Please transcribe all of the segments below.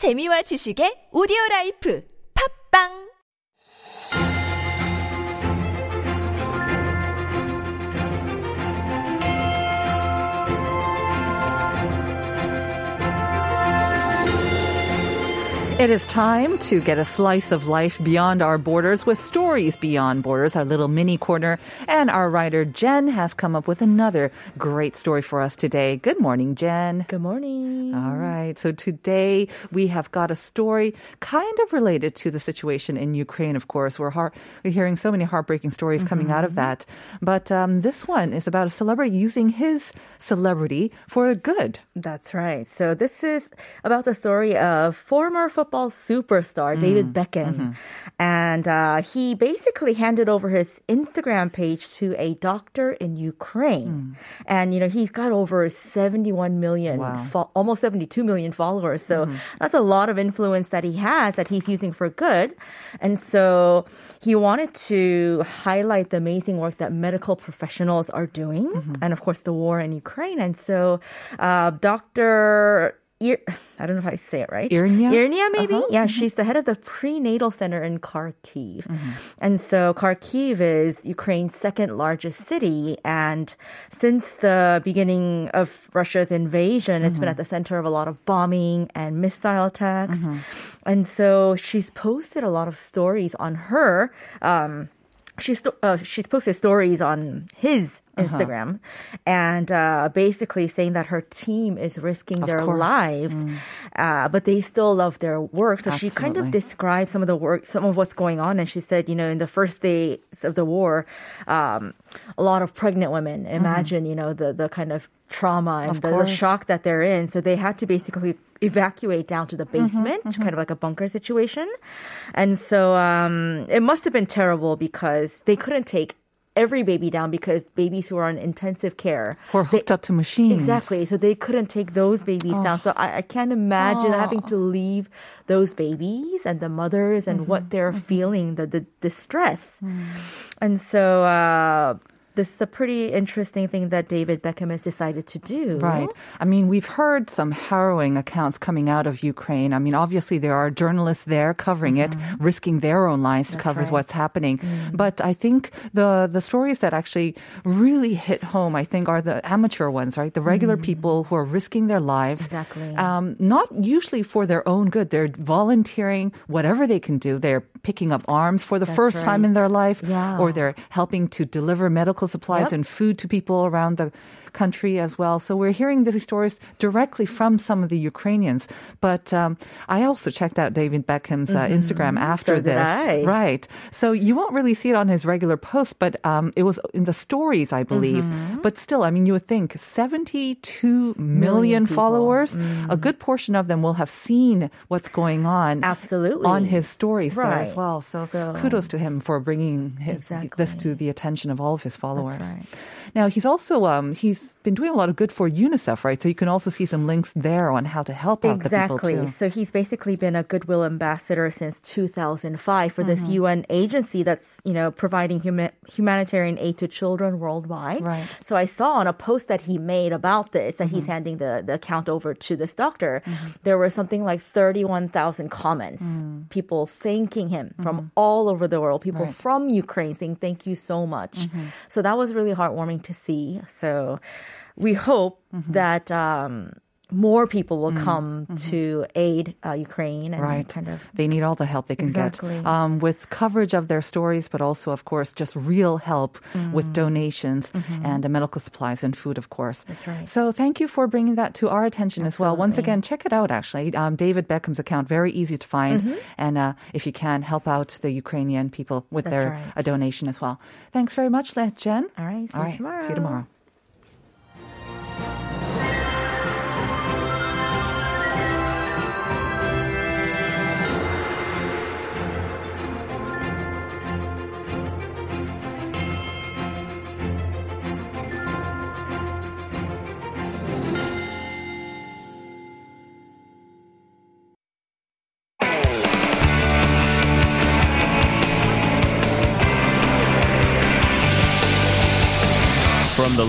재미와 지식의 오디오 라이프. 팝빵 It is time to get a slice of life beyond our borders with stories beyond borders, our little mini corner. And our writer Jen has come up with another great story for us today. Good morning, Jen. Good morning. All right. So today we have got a story kind of related to the situation in Ukraine, of course. We're, we're hearing so many heartbreaking stories coming out of that. But um, this one is about a celebrity using his celebrity for good. That's right. So this is about the story of former football superstar Mm. David Beckham, Mm-hmm. and uh, he basically handed over his Instagram page to a doctor in Ukraine, and you know he's got over 71 million, Mm. Wow. Mm-hmm. fo- almost 72 million followers. So that's a lot of influence that he has that he's using for good, and so he wanted to highlight the amazing work that medical professionals are doing, Mm-hmm. and of course the war in Ukraine, and so uh, Doctor. Ir- I don't know if I say it right. Irnia? Irnia, maybe? Yeah, she's the head of the prenatal center in Kharkiv. And so Kharkiv is Ukraine's second largest city. And since the beginning of Russia's invasion, it's been at the center of a lot of bombing and missile attacks. And so she's posted a lot of stories on her. Um, she's uh, she's posted stories on his Instagram, and uh, basically saying that her team is risking their course. lives, uh, but they still love their work. So she kind of Absolutely. described some of the work, some of what's going on, and she said, you know, in the first days of the war, um, a lot of pregnant women. Imagine, you know, the the kind of trauma and Of the, the shock that they're in. So they had to basically evacuate down to the basement, kind of like a bunker situation. And so um, it must have been terrible because they couldn't take every baby down because babies who are on intensive care Or they- hooked up to machines. Exactly. So they couldn't take those babies down. Oh. So I, I can't imagine oh. having to leave those babies and the mothers and what mm-hmm. they're mm-hmm. feeling, the, the distress. Mm. And so uh, this is a pretty interesting thing that David Beckham has decided to do. Right. I mean, we've heard some harrowing accounts coming out of Ukraine. I mean, obviously there are journalists there covering it, mm-hmm. risking their own lives to cover right. what's happening. Mm-hmm. But I think the the stories that actually really hit home, I think, are the amateur ones, right? The regular mm-hmm. people who are risking their lives. Exactly. Um, not usually for their own good. They're volunteering whatever they can do. They're picking up arms for the That's first time in their life, Yeah. or they're helping to deliver medical supplies Yep. and food to people around the country as well. So we're hearing these stories directly from some of the Ukrainians. But um, I also checked out David Beckham's uh, Instagram after Mm-hmm. So this. I. Right. So you won't really see it on his regular post, but um, it was in the stories, I believe. Mm-hmm. But still, I mean, you would think 72 million, Million people. followers, a good portion of them will have seen what's going on Absolutely. on his stories there as well. So, So- kudos to him for bringing his, this to the attention of all of his followers. Right. Now he's also um, he's been doing a lot of good for UNICEF, right? So you can also see some links there on how to help out the people Exactly. too. So he's basically been a goodwill ambassador since 2005 for this Mm-hmm. UN agency that's, you know, providing huma- humanitarian aid to children worldwide. Right. So I saw on a post that he made about this that he's mm-hmm. handing the, the account over to this doctor. Mm-hmm. There were something like 31,000 comments. Mm. People thanking him from mm-hmm. all over the world. People Right. from Ukraine saying thank you so much. So that was really heartwarming to see. So we hope that um, more people will come to aid uh, Ukraine and Right. kind of They need all the help they can Exactly. get um, with coverage of their stories, but also, of course, just real help with donations and uh, medical supplies and food, of course. Mm-hmm. That's right. So thank you for bringing that to our attention as well. Once again, check it out, actually. Um, David Beckham's account, very easy to find. Mm-hmm. And uh, if you can, help out the Ukrainian people with That's their right. a donation as well. Thanks very much, Jen. All right, see all you right. tomorrow. See you tomorrow.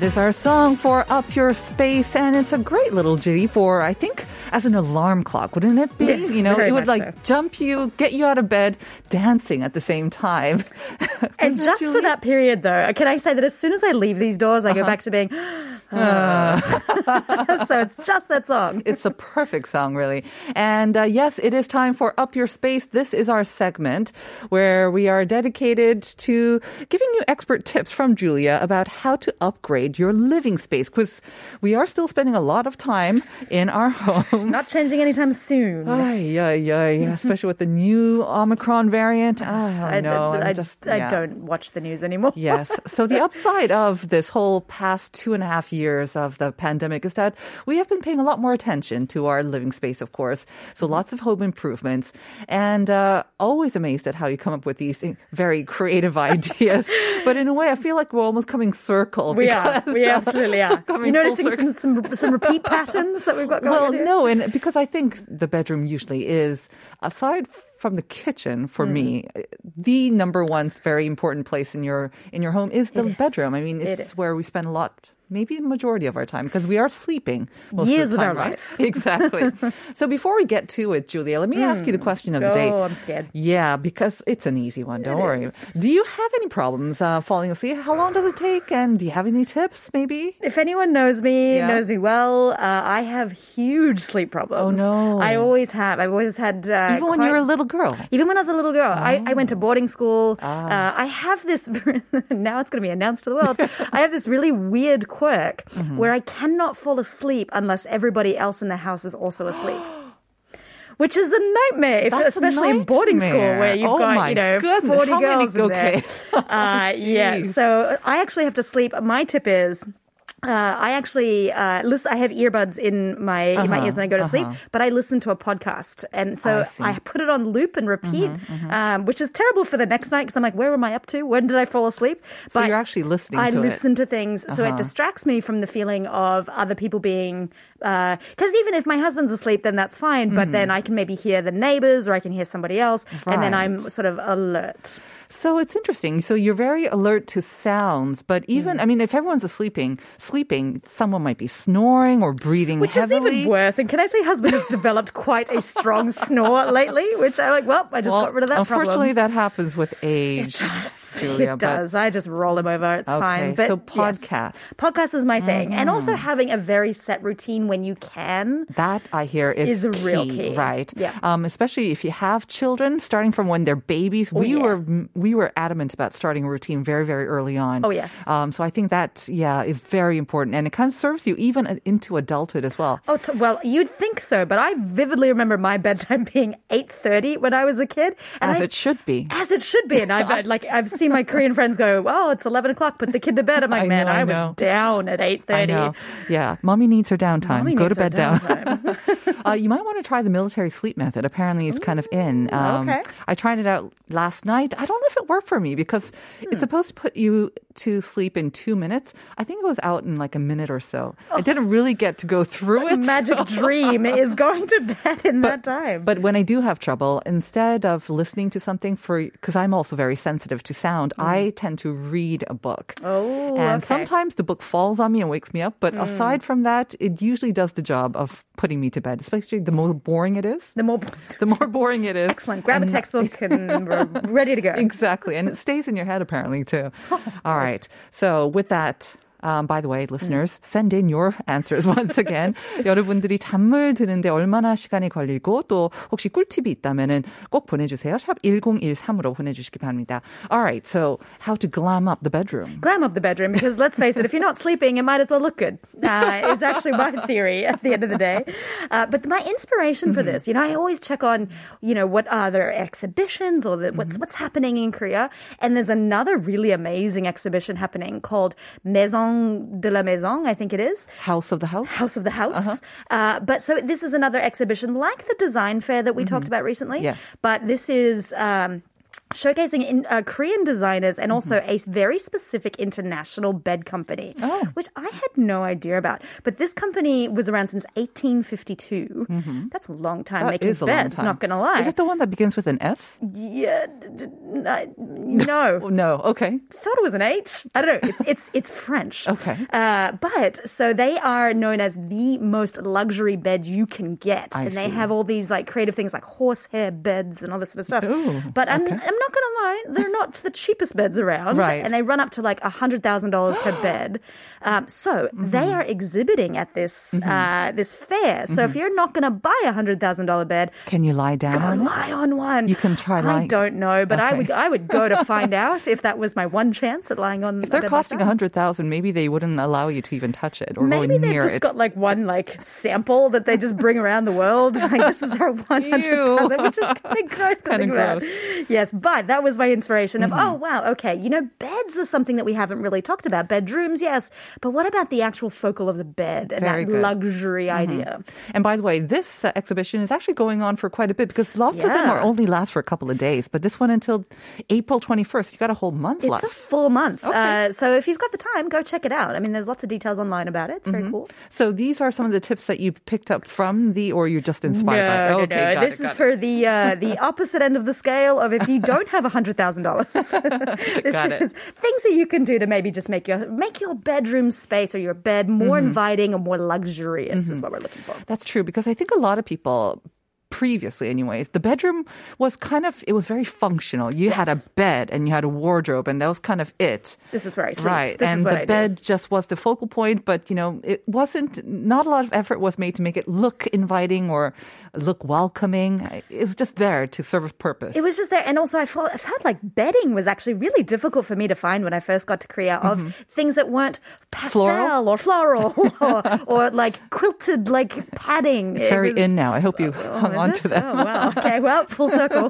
That is our song for Up Your Space, and it's a great little jitty for, I think, as an alarm clock, wouldn't it be? Yes, you know, it would like so. jump you, get you out of bed, dancing at the same time. And just for that period, though, can I say that as soon as I leave these doors, I go uh-huh. back to being. Uh. Ah. so it's just that song. It's a perfect song, really. And uh, yes, it is time for Up Your Space. This is our segment where we are dedicated to giving you expert tips from Julia about how to upgrade your living space because we are still spending a lot of time in our Not changing anytime soon. Ay, ay, ay, especially with the new Omicron variant. I don't know. I, I'm just, I yeah. don't watch the news anymore. Yes. So the upside of this whole past two and a half years of the pandemic is that we have been paying a lot more attention to our living space, of course. So Mm-hmm. lots of home improvements, and uh, always amazed at how you come up with these very creative ideas. but in a way, I feel like we're almost coming circle. We are. We absolutely are. coming You full noticing some, some some repeat patterns that we've got going Well, no, and because I think the bedroom usually is, aside from the kitchen, for Hmm. me, the number one very important place in your in your home is the It is. bedroom. I mean, it's is. where we spend a lot. Maybe the majority of our time because we are sleeping most Years of of our right? life. Exactly. so before we get to it, Julia, let me ask you the question of the day. Oh, I'm scared. Yeah, because it's an easy one. Don't It worry. is. Do you have any problems uh, falling asleep? How long does it take? And do you have any tips? Maybe. If anyone knows me, Yeah. knows me well, uh, I have huge sleep problems. Oh, no. I always have. I've always had. Uh, Even when you were a little girl. Even when I was a little girl, I, I went to boarding school. Ah. Uh, I have this, now it's going to be announced to the world. I have this really weird quirk Mm-hmm. where I cannot fall asleep unless everybody else in the house is also asleep. Which is a nightmare, if, That's a especially in boarding school where you've Oh got, you know, goodness. 40 How girls in okay. there. Uh, yeah, so I actually have to sleep. My tip is uh, I actually uh, listen. I have earbuds in my in my Uh-huh, ears when I go to sleep, uh-huh. but I listen to a podcast, and so I. Mm-hmm, I, put it on loop and repeat, Um, which is terrible for the next night because I'm like, where am I up to? When did I fall asleep? So you're actually listening I to it. listen to things, so it Uh-huh. distracts me from the feeling of other people being. Because even if my husband's asleep, then that's fine. But then I can maybe hear the neighbors, or I can hear somebody else, and then I'm Mm-hmm. Sort of alert. So it's interesting. So you're very alert to sounds, but even Mm. I mean, if everyone's sleeping, sleeping, someone might be snoring or breathing Which is even worse. And can I say, husband has developed quite a strong snore lately, which I'm like, well, I just Well, got rid of that unfortunately, problem. that happens with age. Julia, it does. I just roll him over. It's Okay, fine. But so yes. podcast. Podcast is my thing. And also having a very set routine when you can. That I hear is, Is a real key. right? Yeah. Um, especially if you have children, starting from when they're babies. we Oh, yeah. were we were adamant about starting a routine very very early on. Oh, yes. Um, so I think that yeah is very important, and it kind of serves you even into adulthood as well. Oh, t- well, you'd think so, but I vividly remember my bedtime being 8.30 when I was a kid. As I- it should be. As it should be. And I've, like, I've seen my Korean friends go, oh, it's 11 o'clock, put the kid to bed. I'm like, I man, know, I I, know. was down at 8.30. I know. Yeah, mommy needs her downtime. Mommy Go to bed down. downtime. uh, you might want to try the military sleep method. Apparently, it's kind of in. Um, okay. I tried it out last night. I don't know if it worked for me because Hmm. it's supposed to put you to sleep in two minutes. I think it was out in like a minute or so. Oh. I didn't really get to go through it. Magic so- dream is going to bed in that time. But when I do have trouble, instead of listening to something for, because I'm also very sensitive to sound, I tend to read a book. Mm. Oh, and okay. Mm. sometimes the book falls on me and wakes me up. But aside from that, it usually does the job of putting me to bed, especially the more boring it is. the more The more boring it is. excellent. Grab a textbook and we're ready to go. Exactly. And it stays in your head apparently too. All right. So with that, Um, by the way, listeners, send in your answers once again. 여러분들이 잠을 드는데 얼마나 시간이 걸리고 또 혹시 꿀팁이 있다면은 꼭 보내주세요. 샵 1013으로 보내주시기 바랍니다. Alright, so how to glam up the bedroom. Glam up the bedroom because let's face it, if you're not sleeping, it might as well look good. Uh, is actually my theory at the end of the day. Uh, but my inspiration for this, you know, I always check on, you know, what are there exhibitions or the, what's what's happening in Korea. And there's another really amazing exhibition happening called Maison de la Maison, I think it is. House of the house? House of the House. uh but so this is another exhibition like the design fair that we talked about recently. Yes. But this is. Um, Showcasing in, uh, Korean designers and also a very specific international bed company, Oh. which I had no idea about. But this company was around since 1852. That's a long time That making beds. time. Not gonna lie. Is it the one that begins with an S? yeah, d- d- I- no, No, okay. thought it was an H. I don't know. It's it's, it's French. Okay. Uh, but so they are known as the most luxury bed you can get, I and they have all these like creative things like horsehair beds and all this sort of stuff. Ooh, but I'm okay. I'm not gonna lie, they're not the cheapest beds around, Right. and they run up to like hundred thousand dollars per bed. Um, so Mm-hmm. they are exhibiting at this uh, this fair. So Mm-hmm. if you're not gonna buy a hundred thousand dollar bed, Can you lie down Go on it? lie on one. You can try I don't know, but I would I would go to find out if that was my one chance at lying on. If they're costing a hundred thousand, maybe they wouldn't allow you to even touch it or Maybe they've near just it. got like one like sample that they just bring around the world. Like this is our one hundred thousand, which is kind of gross to think about. gross. Mm-hmm. Yes, but that was my inspiration of oh wow okay you know beds are something that we haven't really talked about bedrooms yes, but what about the actual focal of the bed and Very that good. luxury idea? And by the way, this uh, exhibition is actually going on for quite a bit because lots of them are only last for a couple of days. But this one until April 21st. You got a whole month It's left. a full month, Okay. uh, so if you've got the time, go check it out. I mean, there's lots of details online about it. It's very cool. so these are some of the tips that you picked up from the, or you're just inspired by. No, Okay, no, This it, is got for the uh, the opposite end of the scale of if you don't have hundred thousand dollars. This Got it. things that you can do to maybe just make your make your bedroom space or your bed more Mm-hmm. inviting or more luxurious. Is what we're looking for. That's true because I think a lot of people previously anyways the bedroom was kind of it was very functional you had a bed and you had a wardrobe and that was kind of it This is where I sleep. right This and the I bed just was the focal point but you know it wasn't not a lot of effort was made to make it look inviting or look welcoming it was just there to serve a purpose. It was just there, and also I felt, I felt like bedding was actually really difficult for me to find when I first got to Korea. Of things that weren't pastel Mm-hmm. Floral? or floral or, or like quilted like padding. it's It very was- in now i hope you Oh, hung is on to that Oh, wow. Okay, well, full circle.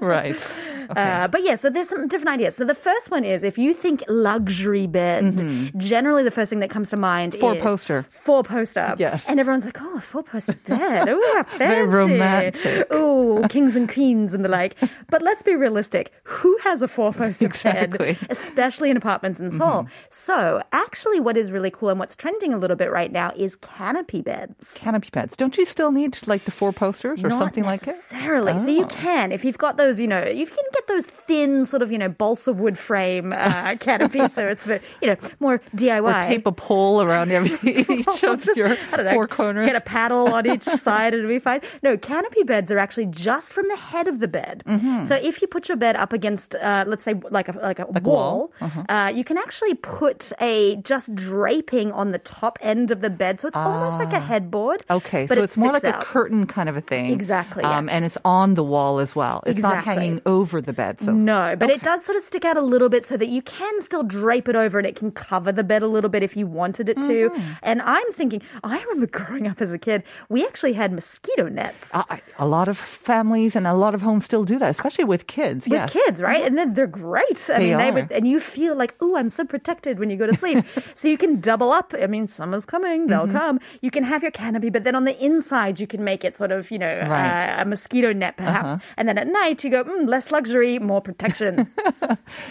right Uh, but yeah, so there's some different ideas. So the first one is if you think luxury bed, generally the first thing that comes to mind Four is poster. Four poster. Yes. And everyone's like, oh, a four poster bed. Fancy. Very romantic. Ooh, kings and queens and the like. But let's be realistic. Who has a four poster Exactly. bed, especially in apartments in Seoul? So actually, what is really cool and what's trending a little bit right now is canopy beds. canopy beds don't you still need like the four posters or Not something like it necessarily. So you Oh. can, if you've got those, you know, you can get those thin sort of, you know, balsa wood frame uh, canopies. so it's for, you know, more DIY. or tape a pole around every each of Just, your know, four corners Get a paddle on each side and it'll be fine. No, canopy beds are actually just from the head of the bed. Mm-hmm. So if you put your bed up against, uh, let's say, like a like a a wall. wall, uh, you can actually put a just draping on the top end of the bed. So it's almost like a headboard. Ah. Okay, but so it it's more like sticks a curtain kind of a thing. Exactly, Um, yes. and it's on the wall as well. It's not hanging over the bed. So No, but it does sort of stick out a little bit so that you can still drape it over and it can cover the bed a little bit if you wanted it to. Mm-hmm. And I'm thinking, I remember growing up as a kid, we actually had mosquito nets. Uh, a lot of families and a lot of homes still do that, especially with kids. with yes. kids, right? And then they're great. I They mean, they are. would, and you feel like, oh, I'm so protected when you go to sleep. so you can double up. I mean, summer's coming; they'll Mm-hmm. come. You can have your canopy, but then on the inside, you can make it sort of, you know, Right. Uh-huh. uh, a mosquito net, perhaps. And then at night, you go, mm, less luxury, more protection.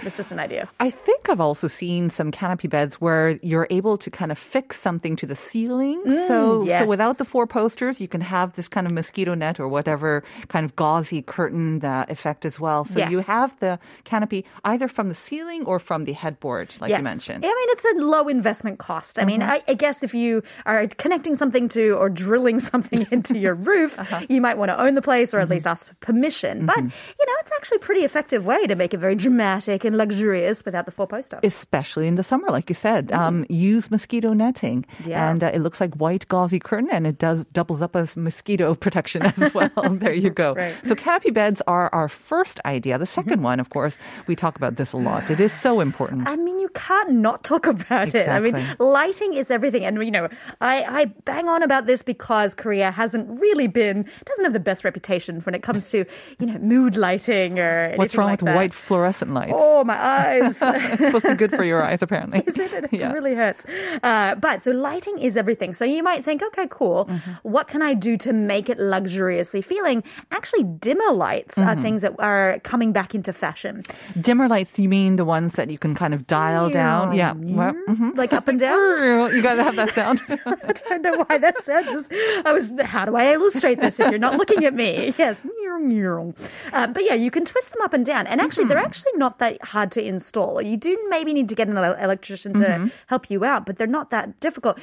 It's just an idea. I think I've also seen some canopy beds where you're able to kind of fix something to the ceiling. so, so yes. without the four posters, you can have this kind of mosquito net or whatever kind of gauzy curtain that effect as well. So you have the canopy either from the ceiling or from the headboard, like you mentioned. I mean, it's a low investment cost. I mean, Mm-hmm. I, I guess if you are connecting something to or drilling something into your roof, Uh-huh. you might want to own the place or at Mm-hmm. least ask permission. But, you know, it's actually pretty effective way to make it very dramatic and luxurious without the four poster. especially in the summer, like you said. Um, use mosquito netting, Mm-hmm. Yeah. and uh, it looks like white gauzy curtain, and it does doubles up as mosquito protection as well. there you go. Right. Mm-hmm. So canopy beds are our first idea. The 2nd one, of course, we talk about this a lot. It is so important. I mean, you can't not talk about it. I mean, lighting is everything. And, you know, I, I bang on about this because Korea hasn't really been, doesn't have the best reputation when it comes to, you know, mood lighting or What's wrong like with that. white fluorescent lights? Oh, my eyes. it's supposed to be good for your eyes, apparently. Is it? It Yeah. really hurts. Uh, but so lighting is everything. So you might think, okay, cool. Mm-hmm. What can I do to make it luxuriously feeling? Actually, dimmer lights are Mm-hmm. things that are coming back into fashion. Dimmer lights, you mean the ones that you can kind of dial down? Yeah. Well, mhm. Like up and down. You got to have that sound. I don't know why that sounds. Just, I was. How do I illustrate this if you're not looking at me? Yes. Uh, but yeah, you can twist them up and down, and actually, they're hmm. actually not that hard to install. You do maybe need to get an electrician to mm-hmm. help you out, but they're not that difficult.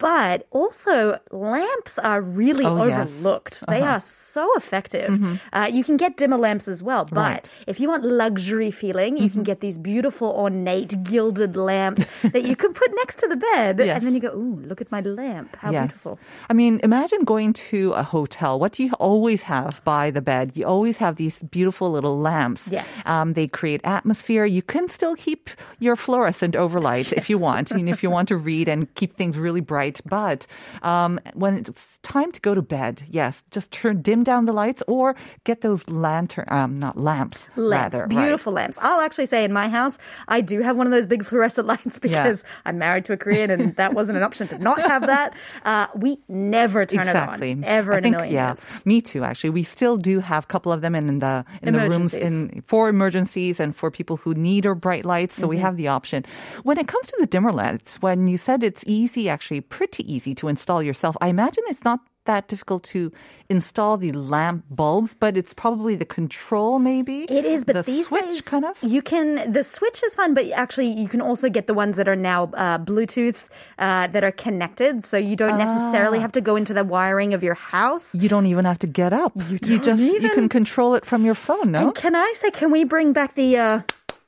But also, lamps are really Oh, yes. overlooked. They are so effective. Uh, you can get dimmer lamps as well, but Right. if you want luxury feeling, you can get these beautiful ornate gilded lamps that you can put next to the bed, Yes. and then you go, "Ooh, look at my lamp! How beautiful!" I mean, imagine going to a hotel. What do you always have by the bed? You always have these beautiful little lamps. Yes. Um, they create atmosphere. You can still keep your fluorescent overlight if you want, and if you want to read and keep things really bright. But um, when it's time to go to bed, yes, just turn dim down the lights or get those lantern, um, not lamps, lamps, rather. right. beautiful lamps. I'll actually say in my house, I do have one of those big fluorescent lights because I'm married to a Korean and that wasn't an option to not have that. Uh, we never turn exactly. it on ever I in think, a million yeah, years. Me too. Actually, we still do have a couple of them in, in the in the rooms in for emergencies and for people who need or bright lights. So we Mm-hmm. have the option. When it comes to the dimmer lights, when you said it's easy, actually pretty easy to install yourself. I imagine it's not that difficult to install the lamp bulbs, but it's probably the control maybe. It is, but the these switch days kind of. you can. The switch is fun, but actually you can also get the ones that are now uh, Bluetooth uh, that are connected, so you don't necessarily Ah. have to go into the wiring of your house. You don't even have to get up. You, don't just you can control it from your phone. No. And can I say, can we bring back the uh,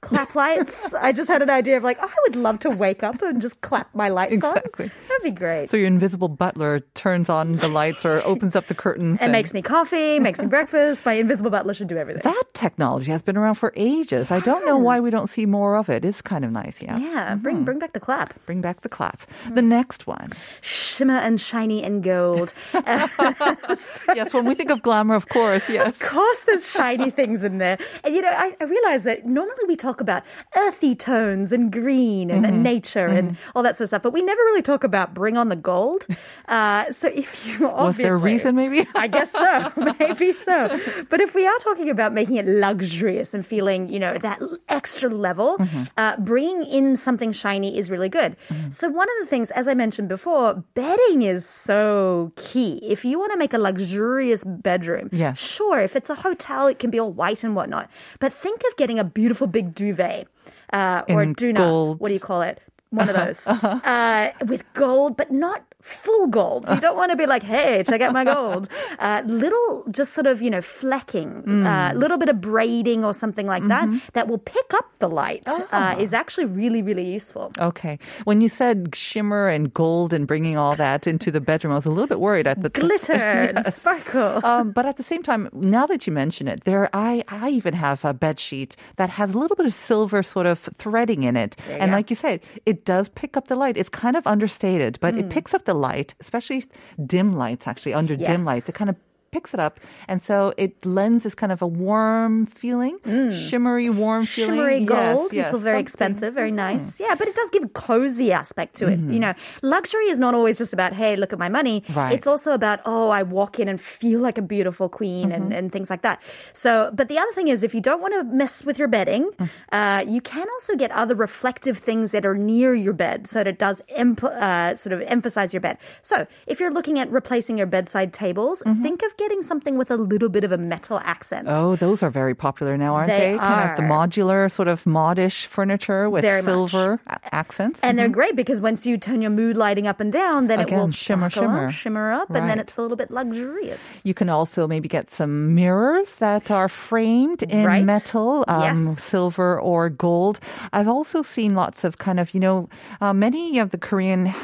clap lights? I just had an idea of like, oh, I would love to wake up and just clap my lights Exactly. on. That'd be great. So your invisible butler turns on the lights or opens up the curtains and makes me coffee, makes me breakfast. My invisible butler should do everything. That technology has been around for ages. I don't know why we don't see more of it. It's kind of nice, yeah. yeah, bring mm-hmm. bring back the clap. Bring back the clap. Mm-hmm. The next one. Shimmer and shiny and gold. yes, when we think of glamour, of course, yes. Of course, there's shiny things in there. And you know, I, I realize that normally we talk about earthy tones and green and, and nature and all that sort of stuff, but we never really talk about bring on the gold. Uh, so if you Was there a reason, maybe? I guess so, maybe so. But if we are talking about making it luxurious and feeling, you know, that extra level, Mm-hmm. uh, bringing in something shiny is really good. So one of the things, as I mentioned before, bedding is so key. If you want to make a luxurious bedroom, Yes. sure, if it's a hotel, it can be all white and whatnot. But think of getting a beautiful big duvet uh, or doona. gold. What do you call it? One of those uh, with gold, but not full gold. You don't want to be like, hey, check out my gold. Uh, little, just sort of, you know, flecking, Mm. a little bit of braiding or something like Mm-hmm. that, that will pick up the light Ah. uh, is actually really, really useful. Okay. When you said shimmer and gold and bringing all that into the bedroom, I was a little bit worried at the Glitter and sparkle. um, but at the same time, now that you mention it, there I I even have a bed sheet that has a little bit of silver sort of threading in it, and go. like you said, it does pick up the light. It's kind of understated, but Hmm. it picks up the light, especially dim lights. Actually, under dim lights, it kind of picks it up, and so it lends this kind of a warm feeling, mm. shimmery, warm feeling. Shimmery Yes, gold. you yes, feel very something- expensive, very nice. Mm-hmm. Yeah, but it does give a cozy aspect to it. You mm-hmm. know, luxury is not always just about, hey, look at my money. Right. It's also about, oh, I walk in and feel like a beautiful queen and, mm-hmm. and things like that. So, but the other thing is, if you don't want to mess with your bedding, mm. uh, you can also get other reflective things that are near your bed so that it does emp- uh, sort of emphasize your bed. So, if you're looking at replacing your bedside tables, think of getting something with a little bit of a metal accent. Oh, those are very popular now, aren't They they? Kind of the modular sort of modish furniture with Very silver accents. And they're great because once you turn your mood lighting up and down, then it will shimmer, shimmer. up, shimmer up, and then it's a little bit luxurious. You can also maybe get some mirrors that are framed in Right. metal, um, Yes. silver or gold. I've also seen lots of kind of, you know, uh, many of the Korean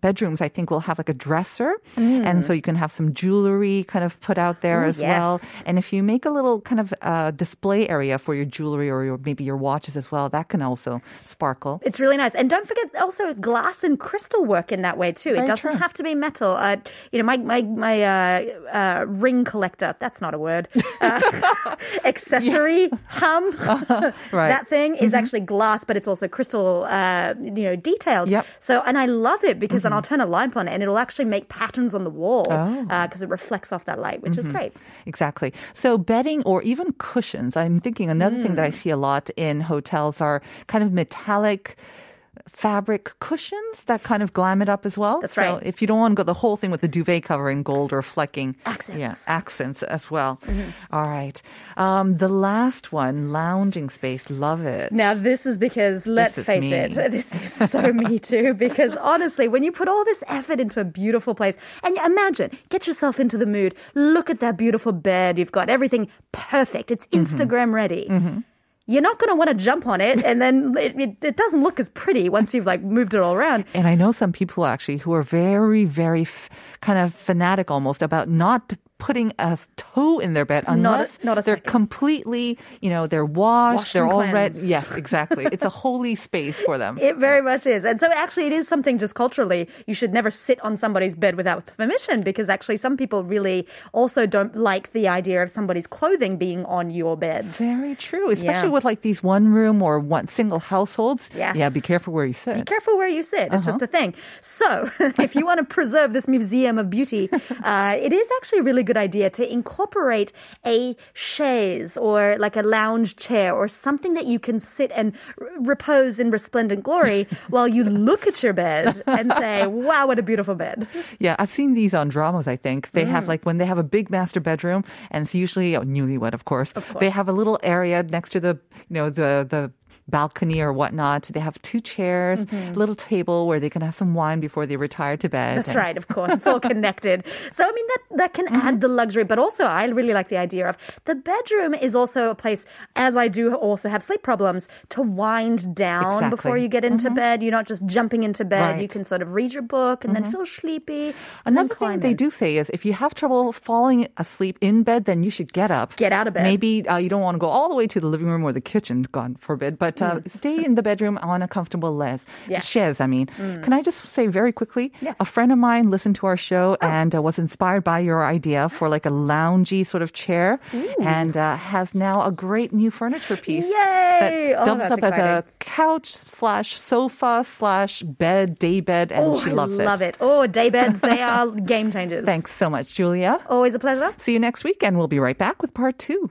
bedrooms, I think, will have like a dresser. And so you can have some jewelry kind of put out there Mm. As well. And if you make a little kind of uh, display area for your jewelry or your, maybe your watches as well, that can also sparkle. It's really nice, and don't forget also glass and crystal work in that way too. Very it doesn't true. have to be metal. Uh, you know, my my my uh, uh, ring collector. That's not a word. Uh, accessory hum. Right. That thing is actually glass, but it's also crystal. Uh, you know, detailed. Yep. So, and I love it because then I'll turn a lamp on it, and it'll actually make patterns on the wall Oh. because it reflects off that light, which is great. Exactly. So bedding or even cushions. I'm thinking another thing Mm. that I see a lot in hotels are kind of metallic fabric cushions that kind of glam it up as well. That's so right. if you don't want to go the whole thing with the duvet cover in gold or flecking. Accents. Mm-hmm. Yeah, accents as well. All right. Um, the last one, lounging space. Love it. Now, this is because, let's is face me. it, this is so me too. Because honestly, when you put all this effort into a beautiful place, and imagine, get yourself into the mood, look at that beautiful bed, you've got everything perfect, it's Mm-hmm. Instagram ready. You're not going to want to jump on it, and then it, it, it doesn't look as pretty once you've like moved it all around. And I know some people actually who are very, very f- kind of fanatic almost about not putting a toe in their bed Not a- unless not a they're second. completely, you know, they're washed, Washed they're all red. Yes, exactly. it's a holy space for them. It very much is. And so actually it is something just culturally you should never sit on somebody's bed without permission because actually some people really also don't like the idea of somebody's clothing being on your bed. Very true, especially Yeah. with like these one room or one single households. Yes. Yeah, be careful where you sit. Be careful where you sit. It's just a thing. So, if you want to preserve this museum of beauty, uh, it is actually really good idea to incorporate a chaise or like a lounge chair or something that you can sit and r- repose in resplendent glory while you look at your bed and say, "Wow, what a beautiful bed." Yeah, I've seen these on dramas, I think. They Mm. have like when they have a big master bedroom and it's usually a newlywed, of course. They course. have a little area next to the, you know, the, the, balcony or whatnot. They have two chairs, a little table where they can have some wine before they retire to bed. Mm-hmm. That's And- right, of course. It's all connected. So I mean that that can add the luxury, but also I really like the idea of the bedroom is also a place, as I do also have sleep problems, to wind down Exactly. before you get into bed. You're not just jumping into bed. You can sort of read your book and then feel sleepy. Another thing they in. do say is if you have trouble falling asleep in bed, then you should get up. Get out of bed. Maybe uh, you don't want to go all the way to the living room or the kitchen, God forbid, but uh, stay in the bedroom on a comfortable les. Yes. Chaise, I mean. Can I just say very quickly? Yes. Oh. A friend of mine listened to our show and uh, was inspired by your idea for like a loungy sort of chair and uh, has now a great new furniture piece Yay! that Oh, dumps that's up as a couch slash sofa slash bed, day bed, and Oh, she I loves love it. Oh, day beds, they are game changers. Thanks so much, Julia. Always a pleasure. See you next week, and we'll be right back with part two.